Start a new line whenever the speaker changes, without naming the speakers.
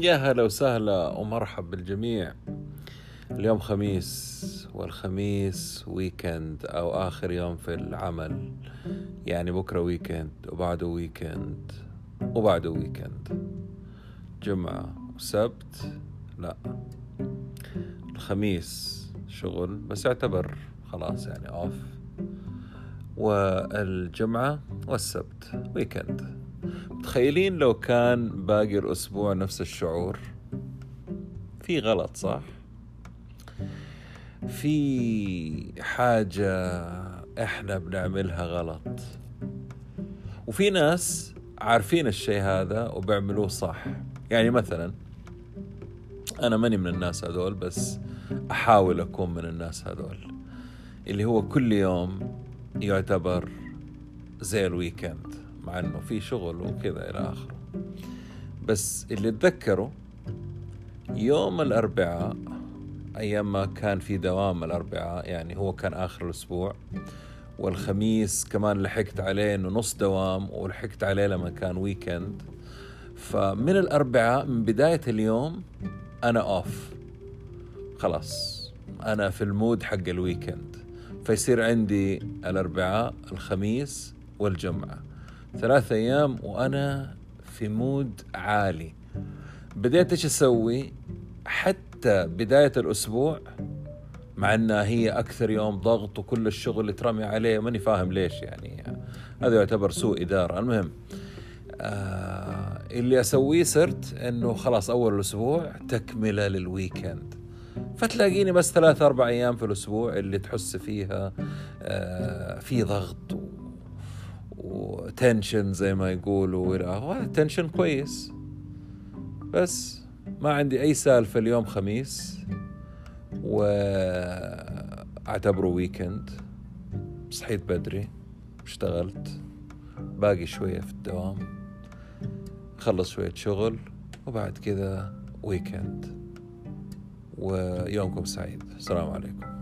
يا هلا وسهلا ومرحب بالجميع. اليوم خميس والخميس weekend أو آخر يوم في العمل. يعني بكرة weekend وبعده weekend وبعده weekend جمعة وسبت لا. الخميس شغل بس يعتبر خلاص يعني off والجمعة والسبت weekend متخيلين لو كان باقي الأسبوع نفس الشعور؟ في غلط صح؟ في حاجة إحنا بنعملها غلط. وفي ناس عارفين الشيء هذا وبيعملوه صح. يعني مثلا أنا ماني من الناس هذول بس أحاول أكون من الناس هذول. اللي هو كل يوم يعتبر زي ال weekend. مع إنه في شغل وكذا إلى آخره. بس اللي اتذكره يوم الأربعاء أيام ما كان في دوام الأربعاء يعني هو كان آخر الأسبوع والخميس كمان لحقت عليه إنه نص دوام ولحقت عليه لما كان weekend فمن الأربعاء من بداية اليوم أنا off خلاص أنا في ال mood حق ال weekend فيصير عندي الأربعاء الخميس والجمعة. ثلاثة أيام وأنا في mood عالي. بديت إيش أسوي؟ حتى بداية الأسبوع مع أنها هي أكثر يوم ضغط وكل الشغل اللي ترمي عليه ماني فاهم ليش يعني. هذا يعتبر سوء إدارة. المهم آه اللي أسويه صرت أنه خلاص أول الأسبوع تكملة لل weekend. فتلاقيني بس ثلاث أربع أيام في الأسبوع اللي تحس فيها آه في ضغط و tension زي ما يقولوا وهذا tension كويس. بس ما عندي أي سالفة اليوم خميس وأعتبره weekend صحيت بدري اشتغلت. باقي شوية في الدوام. خلص شوية شغل وبعد كذا ويكند ويومكم سعيد. السلام عليكم.